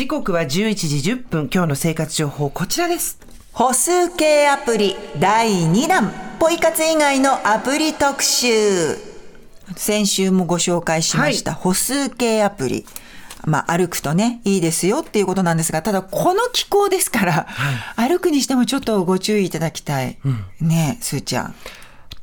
時刻は11時10分。今日の生活情報、こちらです。歩数計アプリ第2弾、ポイ活以外のアプリ特集。先週もご紹介しました、歩数計アプリ。まあ、歩くとね、いいですよっていうことなんですが、ただ、この気候ですから、歩くにしてもちょっとご注意いただきたい。ねえ、すーちゃん。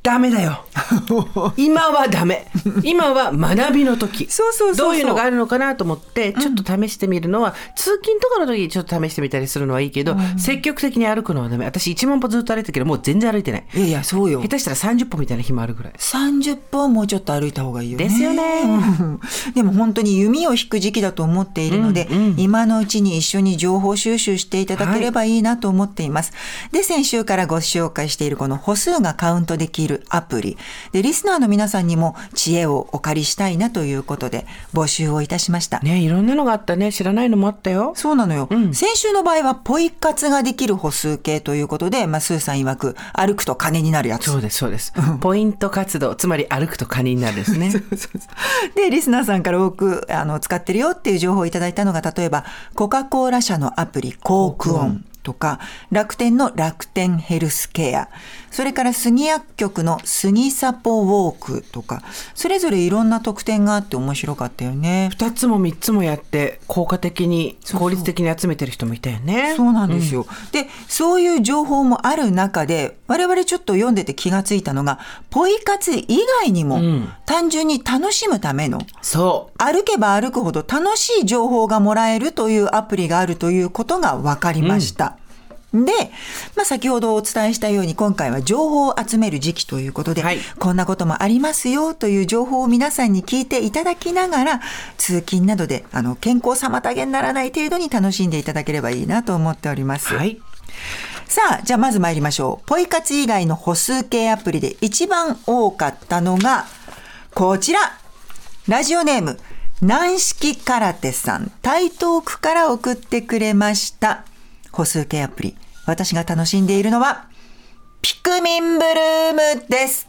ダメだよ。今はダメ。今は学びの時。そうそうどういうのがあるのかなと思って、ちょっと試してみるのは、通勤とかの時にちょっと試してみたりするのはいいけど、積極的に歩くのはダメ。私1万歩ずっと歩いてるけど、もう全然歩いてない。いやいや、そうよ下。手したら30歩みたいな日もあるぐらい。30分もうちょっと歩いた方がいいよね。ですよねうん でも本当に弓を引く時期だと思っているので、今のうちに一緒に情報収集していただければいいなと思っています。で、先週からご紹介しているこの歩数がカウントできるアプリ。で、リスナーの皆さんにも知恵をお借りしたいなということで募集をいたしました。ねいろんなのがあったね。知らないのもあったよ。そうなのよ、先週の場合はポイ活ができる歩数計ということで、まあ、スーさん曰く歩くと金になるやつ。そうです、そうです。ポイント活動、つまり歩くとカニになるですね。で、リスナーさんから多くあの使ってるよっていう情報をいただいたのが、例えば、コカ・コーラ社のアプリ、コークオンとか、楽天の楽天ヘルスケア、それから杉薬局の杉サポウォークとか、それぞれいろんな特典があって面白かったよね。二つも三つもやって、効果的に、効率的に集めてる人もいたよね。そうなんですよ。で、そういう情報もある中で、我々ちょっと読んでて気がついたのが、ポイ活以外にも、単純に楽しむための、そう。歩けば歩くほど楽しい情報がもらえるというアプリがあるということが分かりました。で、まあ、先ほどお伝えしたように今回は情報を集める時期ということで、はいこんなこともありますよという情報を皆さんに聞いていただきながら通勤などであの健康妨げにならない程度に楽しんでいただければいいなと思っております。はい。さあ、じゃあまず参りましょう。ポイ活以外の歩数計アプリで一番多かったのが、こちら。ラジオネーム、軟式空手さん、台東区から送ってくれました。歩数計アプリ。私が楽しんでいるのは、ピクミンブルームです。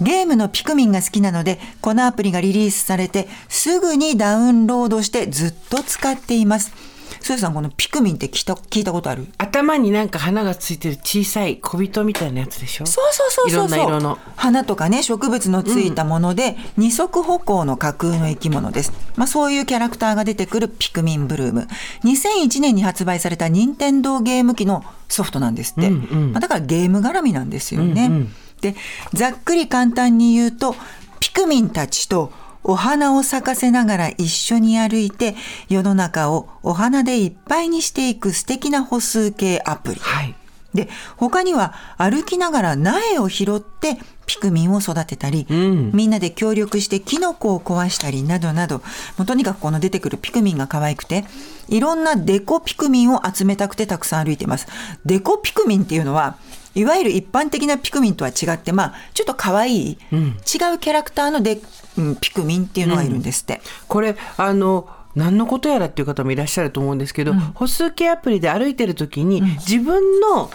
ゲームのピクミンが好きなので、このアプリがリリースされて、すぐにダウンロードしてずっと使っています。スーさん、このピクミンって聞いた聞いたことある？頭になんか花がついてる小さい小人みたいなやつでしょ？そうそうそうそうそう。いろんな色の。花とかね植物のついたもので、二足歩行の架空の生き物です、まあ、そういうキャラクターが出てくるピクミンブルーム。2001年に発売された任天堂ゲーム機のソフトなんですって、まあ、だからゲーム絡みなんですよね、でざっくり簡単に言うとピクミンたちとお花を咲かせながら一緒に歩いて世の中をお花でいっぱいにしていく素敵な歩数計アプリ。はい。で他には歩きながら苗を拾ってピクミンを育てたり、みんなで協力してキノコを壊したりなどなどもうとにかくこの出てくるピクミンが可愛くていろんなデコピクミンを集めたくてたくさん歩いています。デコピクミンっていうのはいわゆる一般的なピクミンとは違ってまあちょっと可愛い、違うキャラクターのデ、うんピクミンっていうのがいるんですって、これ、あの、何のことやらっていう方もいらっしゃると思うんですけど、歩数計アプリで歩いてる時に、自分の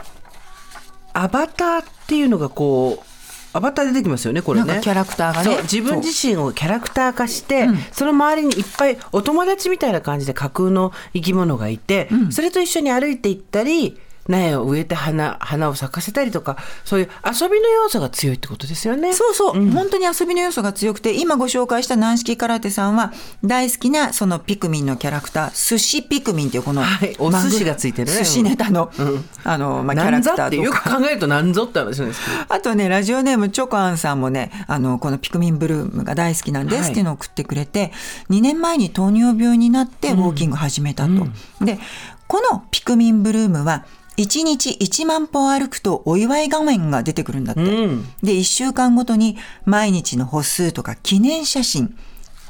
アバターっていうのがこう、アバター出てきますよね、これね。キャラクターがね。自分自身をキャラクター化して、その周りにいっぱいお友達みたいな感じで架空の生き物がいて、それと一緒に歩いていったり、苗を植えて花花を咲かせたりとかそういう遊びの要素が強いってことですよね。そうそう、本当に遊びの要素が強くて今ご紹介した軟式空手さんは大好きなそのピクミンのキャラクター寿司ピクミンっていうこの、はいお寿司がついてるね寿司ネタの,、あのまあ、キャラクターとか。よく考えるとなんぞって話なんですけど。あとね、ラジオネームチョコアンさんもね、あの、このピクミンブルームが大好きなんですっていうのを送ってくれて、2年前に糖尿病になってウォーキング始めたと。で、このピクミンブルームは、1日1万歩歩くとお祝い画面が出てくるんだって。で、1週間ごとに毎日の歩数とか記念写真、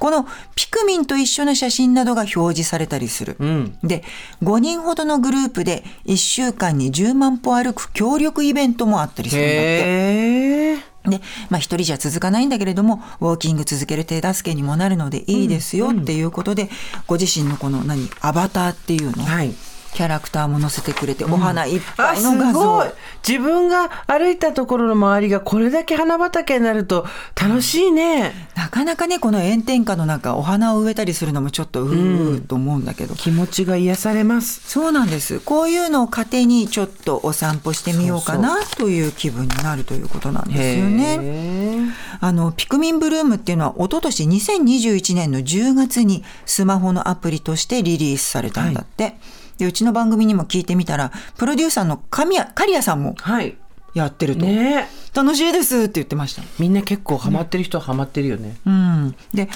このピクミンと一緒の写真などが表示されたりする。で、5人ほどのグループで1週間に10万歩歩く協力イベントもあったりするんだって。で、まあ一人じゃ続かないんだけれども、ウォーキング続ける手助けにもなるのでいいですよっていうことで、ご自身のこの何、アバターっていうの、はい。キャラクターも載せてくれて、お花いっぱいの画像。ごい自分が歩いたところの周りがこれだけ花畑になると楽しいね、なかなかね、この炎天下の中、お花を植えたりするのもちょっとうーと思うんだけど。気持ちが癒されますそうなんです。こういうのを糧にちょっとお散歩してみようかなという気分になるということなんですよね。あの、ピクミンブルームっていうのは、一昨年2021年の10月にスマホのアプリとしてリリースされたんだって。で、うちの番組にも聞いてみたら、プロデューサーの神谷、刈谷さんもはい。やってると。ね。楽しいですって言ってました。みんな結構ハマってる人はハマってるよね、うん。で、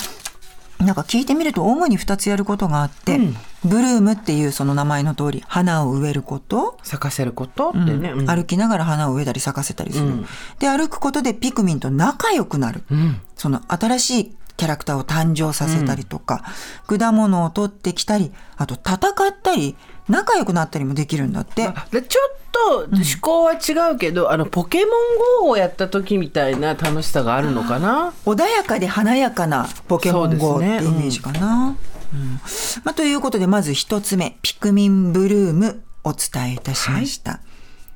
なんか聞いてみると主に2つやることがあって、うん。ブルームっていうその名前の通り花を植えること、咲かせることってね、うん。歩きながら花を植えたり咲かせたりする、うん。で歩くことでピクミンと仲良くなる、うん。その新しいキャラクターを誕生させたりとか、果物を取ってきたりあと戦ったり仲良くなったりもできるんだって。でちょっと趣向は違うけど、あのポケモン GO をやった時みたいな楽しさがあるのかな？穏やかで華やかなポケモン GO ってイメージかな。うん。まあ、ということでまず一つ目ピクミンブルームお伝えいたしました、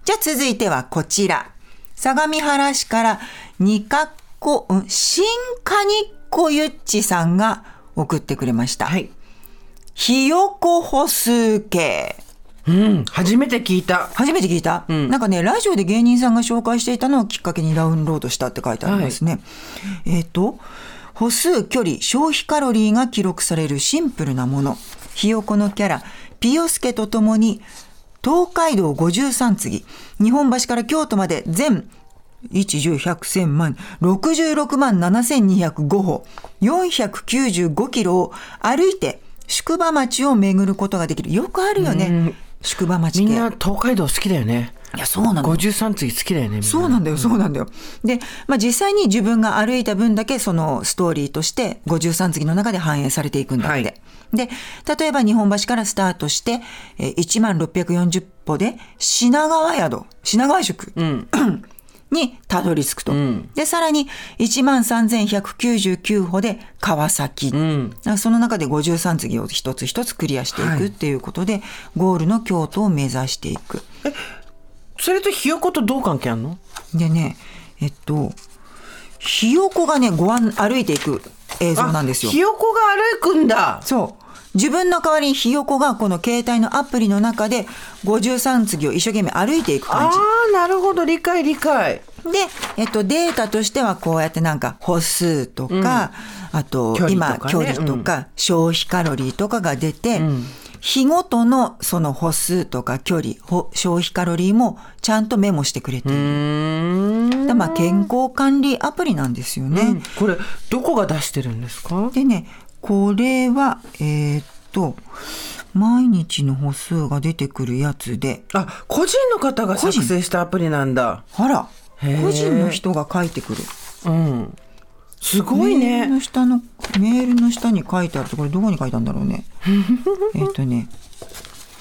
じゃあ続いてはこちら。相模原市からにかっこ、うん、新カニッコゆっちさんが送ってくれました、はいひよこ歩数計うん初めて聞いた。初めて聞いた、ん。なんかねラジオで芸人さんが紹介していたのをきっかけにダウンロードしたって書いてありますね、えっ、と歩数距離消費カロリーが記録されるシンプルなもの。ひよこのキャラピヨスケとともに東海道53次。日本橋から京都まで全1、10、100、1000万、66万7205歩、495キロを歩いて宿場町を巡ることができる。よくあるよね。宿場町系。みんな東海道好きだよねいや、そうなの。53次好きだよねみんなそうなんだよ、そうなんだよ。で、まあ、実際に自分が歩いた分だけそのストーリーとして53次の中で反映されていくんだって。はいで、例えば日本橋からスタートして、えー1万640歩で品川宿、品川宿、にたどり着くと。んで、さらに1万3199歩で川崎。んその中で53次を一つ一つクリアしていくっていうことで、ゴールの京都を目指していく。それとひよことどう関係あるの？でね、えっと、ひよこがね、ご案、歩いていく映像なんですよあひ。よこが歩くんだそう。自分の代わりにひよこがこの携帯のアプリの中で53次を一生懸命歩いていく感あじ。あなるほど。理解理解。で、えっと、データとしてはこうやってなんか歩数とか、あと距とかね。距離とか消費カロリーとかが出て、日ごとのその歩数とか距離、ほ消費カロリーもちゃんとメモしてくれている。まあ健康管理アプリなんですよね。うん。これどこが出してるんですか？でね、これは、えーっと、毎日の歩数が出てくるやつで、あ個人の方が作成したアプリなんだ。あら、個人の人が書いてくる。うん。すごいメールねの下の、メールの下に書いてあると、これどこに書いたんだろうね。えーっとね、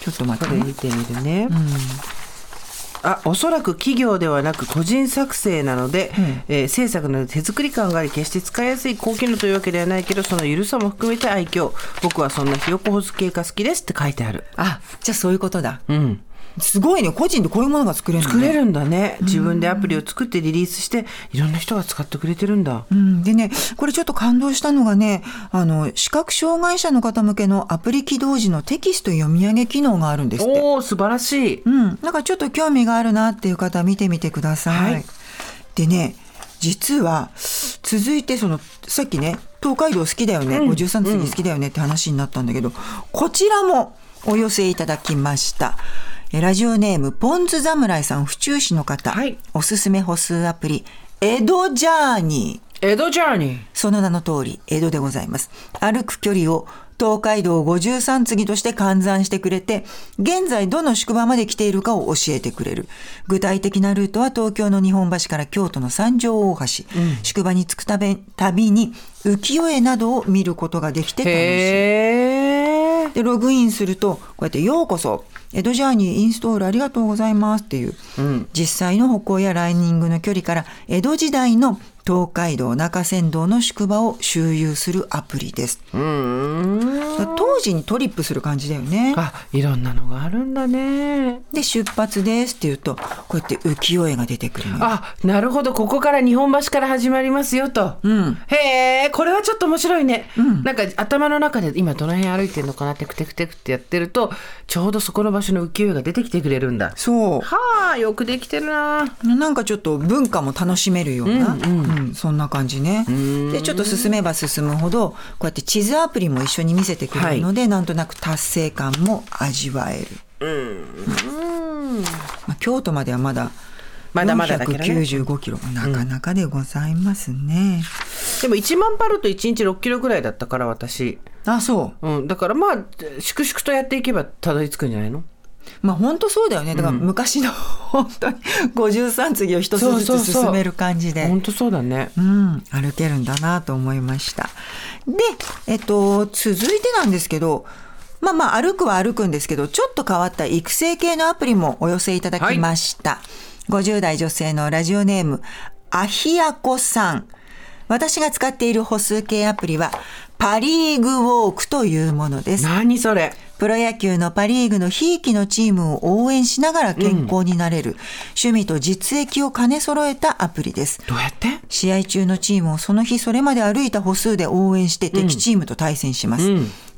ちょっと待ってね。見てみるね、あおそらく企業ではなく個人作成なので、えー制作な手作り感があり決して使いやすい高機能というわけではないけどその緩さも含めて愛嬌。僕はそんなひよこほず系が好きですって書いてある。あ、じゃあそういうことだ。うんすごいね。個人でこういうものが作れるのね。作れるんだね。自分でアプリを作ってリリースしていろんな人が使ってくれてるんだ。うん、でね、これちょっと感動したのがね、あの、視覚障害者の方向けのアプリ起動時のテキスト読み上げ機能があるんですって。おお素晴らしい。うん、なんかちょっと興味があるなっていう方は見てみてください。はい。でね、実は続いてそのさっきね東海道好きだよね、53次好きだよねって話になったんだけど、こちらもお寄せいただきました。えラジオネームポンズ侍さん府中市の方、はいおすすめ歩数アプリ江戸ジャーニー江戸ジャーニーその名の通り、江戸でございます。歩く距離を東海道53次として換算してくれて、現在どの宿場まで来ているかを教えてくれる。具体的なルートは東京の日本橋から京都の三条大橋。宿場に着くたび旅に浮世絵などを見ることができて楽しい。で、ログインすると、こうやってようこそ、江戸ジャーニーインストールありがとうございますっていう、実際の歩行やランニングの距離から、江戸時代の東海道中山道の宿場を周遊するアプリです。うーん当時にトリップする感じだよね。あいろんなのがあるんだね。で出発ですって言うとこうやって浮世絵が出てくる。あなるほど。ここから日本橋から始まりますよと、ん。へえこれはちょっと面白いね、なんか頭の中で今どの辺歩いてるのかな？テクテクテクってやってるとちょうどそこの場所の浮世絵が出てきてくれるんだ。そう。はあよくできてるな。なんかちょっと文化も楽しめるような、うんそんな感じね。でちょっと進めば進むほどこうやって地図アプリも一緒に見せてくれるので、なんとなく達成感も味わえる。まあ、京都まではまだまだまだだけどね。495キロ、なかなかでございますね。でも1万パルト1日6キロぐらいだったから私、あそう。うん、だからまあ粛々とやっていけばたどり着くんじゃないの？まあ本当そうだよねだから昔の 本当に53次を一つずつ進める感じで本当そうだねうん、歩けるんだなと思いました。で、えっと、続いてなんですけど、まあまあ歩くは歩くんですけど、ちょっと変わった育成系のアプリもお寄せいただきました。50代女性のラジオネーム、アヒヤコさん。私が使っている歩数計アプリは、パリーグウォークというものです。何それ？プロ野球のパリーグのひいきのチームを応援しながら健康になれる、趣味と実益を兼ね揃えたアプリです。どうやって？試合中のチームをその日それまで歩いた歩数で応援して敵チームと対戦します。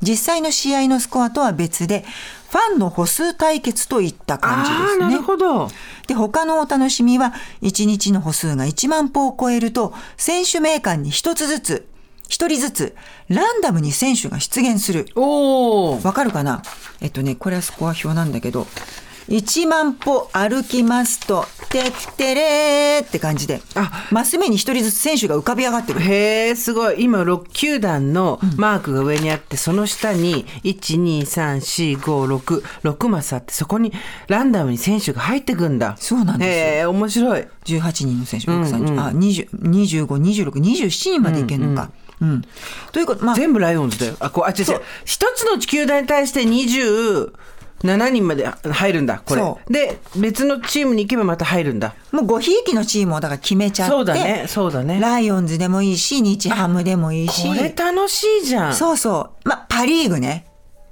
実際の試合のスコアとは別で、ファンの歩数対決といった感じですねなる。ほどで、他のお楽しみは、1日の歩数が1万歩を超えると、選手名鑑に1つずつ、1人ずつ、ランダムに選手が出現する。おおわかるかな？えっとね、これはスコア表なんだけど、1万歩歩きますと、てってれーって感じで、あ。マス目に一人ずつ選手が浮かび上がってる。へえすごい。今6球団のマークが上にあって、その下に1234566マスあってそこにランダムに選手が入ってくんだ。そうなんですよ。へえ面白い。18人の選手、6 30あ、20 25、26、27人までいけるのか。うん。ということ、まあ、全部ライオンズだよ。あこうあ違う違う。一つの球団に対して27人まで入るんだこそれで別のチームに行けばまた入るんだ。もうごひいきのチームをだから決めちゃって、そうだねそうだね。ライオンズでもいいし、日ハムでもいいし。これ楽しいじゃん。そうそう。まあ、パリーグね。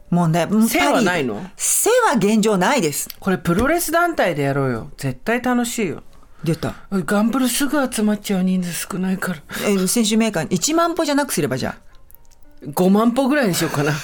問題。背はないの？背は現状ないです。これプロレス団体でやろうよ。絶対楽しいよ出た。ガンブルすぐ集まっちゃう人数少ないからえー選手メーカー1万歩じゃなくすればじゃ5万歩ぐらいにしようかなあ。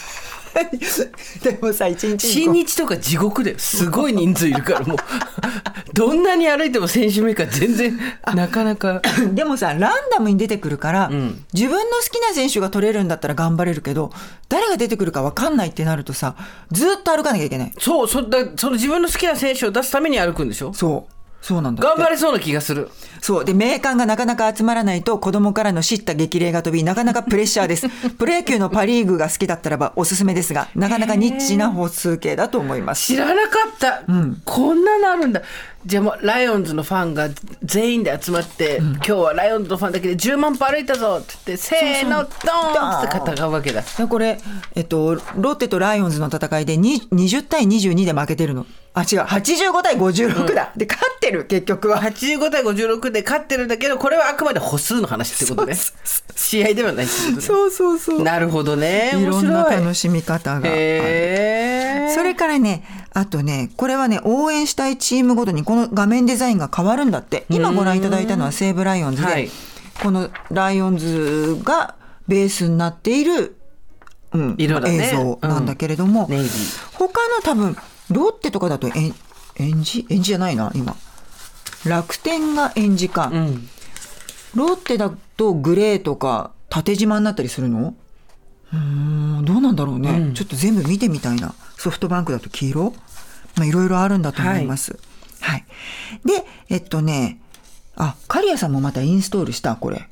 でもさ、1日新日とか地獄だよすごい人数いるからもう どんなに歩いても選手メーカー全然なかなか でもさ、ランダムに出てくるから、自分の好きな選手が取れるんだったら頑張れるけど、誰が出てくるか分かんないってなるとさ、ずっと歩かなきゃいけない。そうそだその自分の好きな選手を出すために歩くんでしょ？そう。そうなんだ。頑張れそうな気がするそう。で、名鑑がなかなか集まらないと、子供からの叱咤激励が飛び、なかなかプレッシャーです。プロ野球のパリーグが好きだったらばおすすめですが、なかなかニッチな歩数計だと思います。知らなかった、こんなのあるんだじゃあもうライオンズのファンが全員で集まって、今日はライオンズのファンだけで10万歩歩いたぞって言ってせーのドーンって戦うわけだ。でこれ、えっと、ロッテとライオンズの戦いでに20対22で負けてるの。あ、違う、85対56だ。で、勝ってる、結局は。85対56で勝ってるんだけどこれはあくまで歩数の話ってことね。試合ではないってことね。そうそうそう。なるほどね。面い。ろんな楽しみ方がそれからね、あとね、これはね、応援したいチームごとにこの画面デザインが変わるんだって。今ご覧いただいたのは西武ライオンズで、はい。このライオンズがベースになっている、うん色だね。映像なんだけれども、うん他の多分、ロッテとかだとえん、エンジエンジじゃないな、今。楽天がエンジか。うん。ロッテだとグレーとか縦縞になったりするの？うーんどうなんだろうね、ちょっと全部見てみたいな。ソフトバンクだと黄色？まあいろいろあるんだと思います。はい、でえっとねあ刈谷さんもまたインストールしたこれ。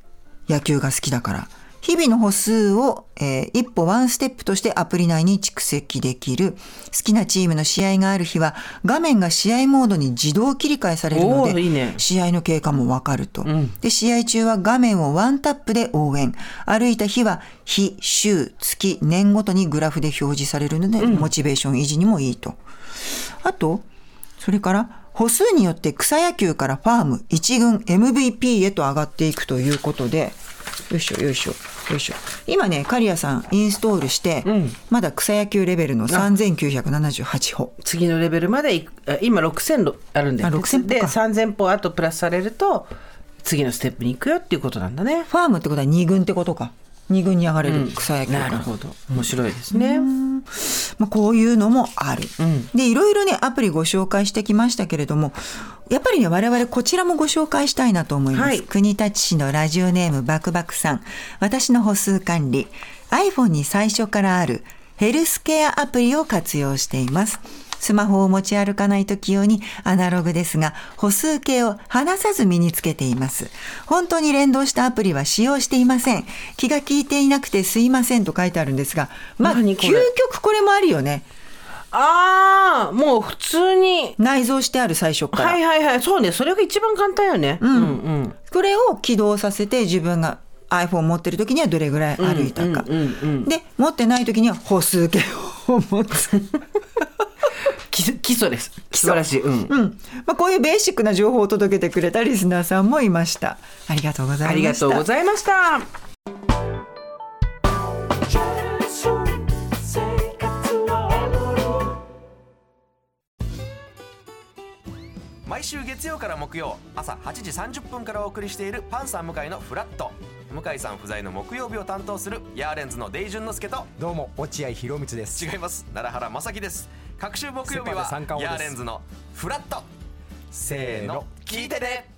野球が好きだから。日々の歩数を、えー一歩ワンステップとしてアプリ内に蓄積できる。好きなチームの試合がある日は画面が試合モードに自動切り替えされるのでいいね。試合の経過もわかると、で試合中は画面をワンタップで応援。歩いた日は日週月年ごとにグラフで表示されるので、モチベーション維持にもいいとあとそれから歩数によって草野球からファーム一軍 MVP へと上がっていくということでよいしょよいしょよいしょ。今ね刈谷さんインストールして、ん。まだ草野球レベルの3978歩。次のレベルまで今6000あるんであ6000歩でか3000歩あとプラスされると次のステップに行くよっていうことなんだね。ファームってことは2軍ってことか。2軍に上がれる草野球か、なるほど。面白いですね、まあ、こういうのもある、ん。でいろいろねアプリご紹介してきましたけれどもやっぱりね我々こちらもご紹介したいなと思います、はい。国立市のラジオネームバクバクさん。私の歩数管理。iPhone に最初からあるヘルスケアアプリを活用していますスマホを持ち歩かない時用にアナログですが歩数計を離さず身につけています。本当に連動したアプリは使用していません。気が利いていなくてすいませんと書いてあるんですがまあ究極これもあるよね。ああもう普通に。内蔵してある最初から、はいはいはい。そうね。それが一番簡単よね。うん。うんこれを起動させて自分が iPhone 持ってる時にはどれぐらい歩いたか、うんうんうんうん。で持ってない時には歩数計を持つ基礎基礎です。素晴らしい。うん。うん。まあ、こういうベーシックな情報を届けてくれたリスナーさんもいました。ありがとうございました。ありがとうございました。毎週月曜から木曜朝8時30分からお送りしているパンサー向井のフラット。向井さん不在の木曜日を担当するヤーレンズのデイジュンの之介とどうも落合博満です。違います。奈良原正樹です各週木曜日はヤーレンズのフラット。せーの聞いてね